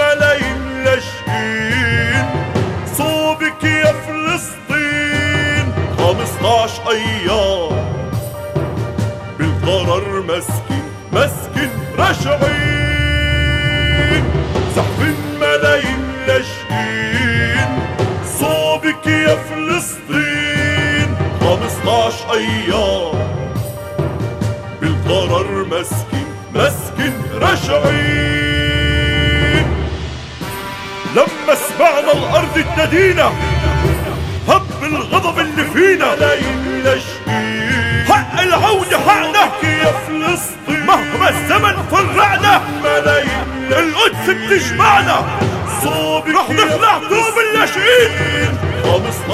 الملايين لاشقين. صوبك يا فلسطين. خمسطاش أيام. بالقرار مسكين مسكين راشعين زحفين ملايين لاشقين. صوبك يا فلسطين. خمسطاش أيام. بالقرار مسكين مسكن راشعين لما سمعنا الأرض تنادينا هب الغضب اللي فينا. حق العودة حقنا يا فلسطين. مهما الزمن فرعنا القدس بتجمعنا. صوبك رح نخلع طوب اللاجئين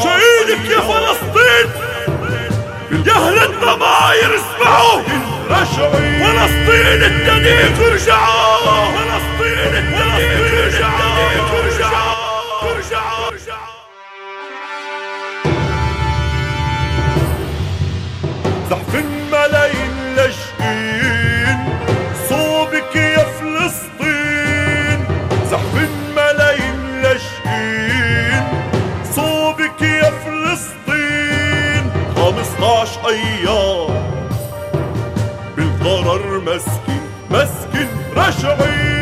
شهيدك يا فلسطين. يا أهل الضماير اسمعوا. فلسطين التاريخ ارجعوا أيام بالقرار مسكين مسكين رشعي.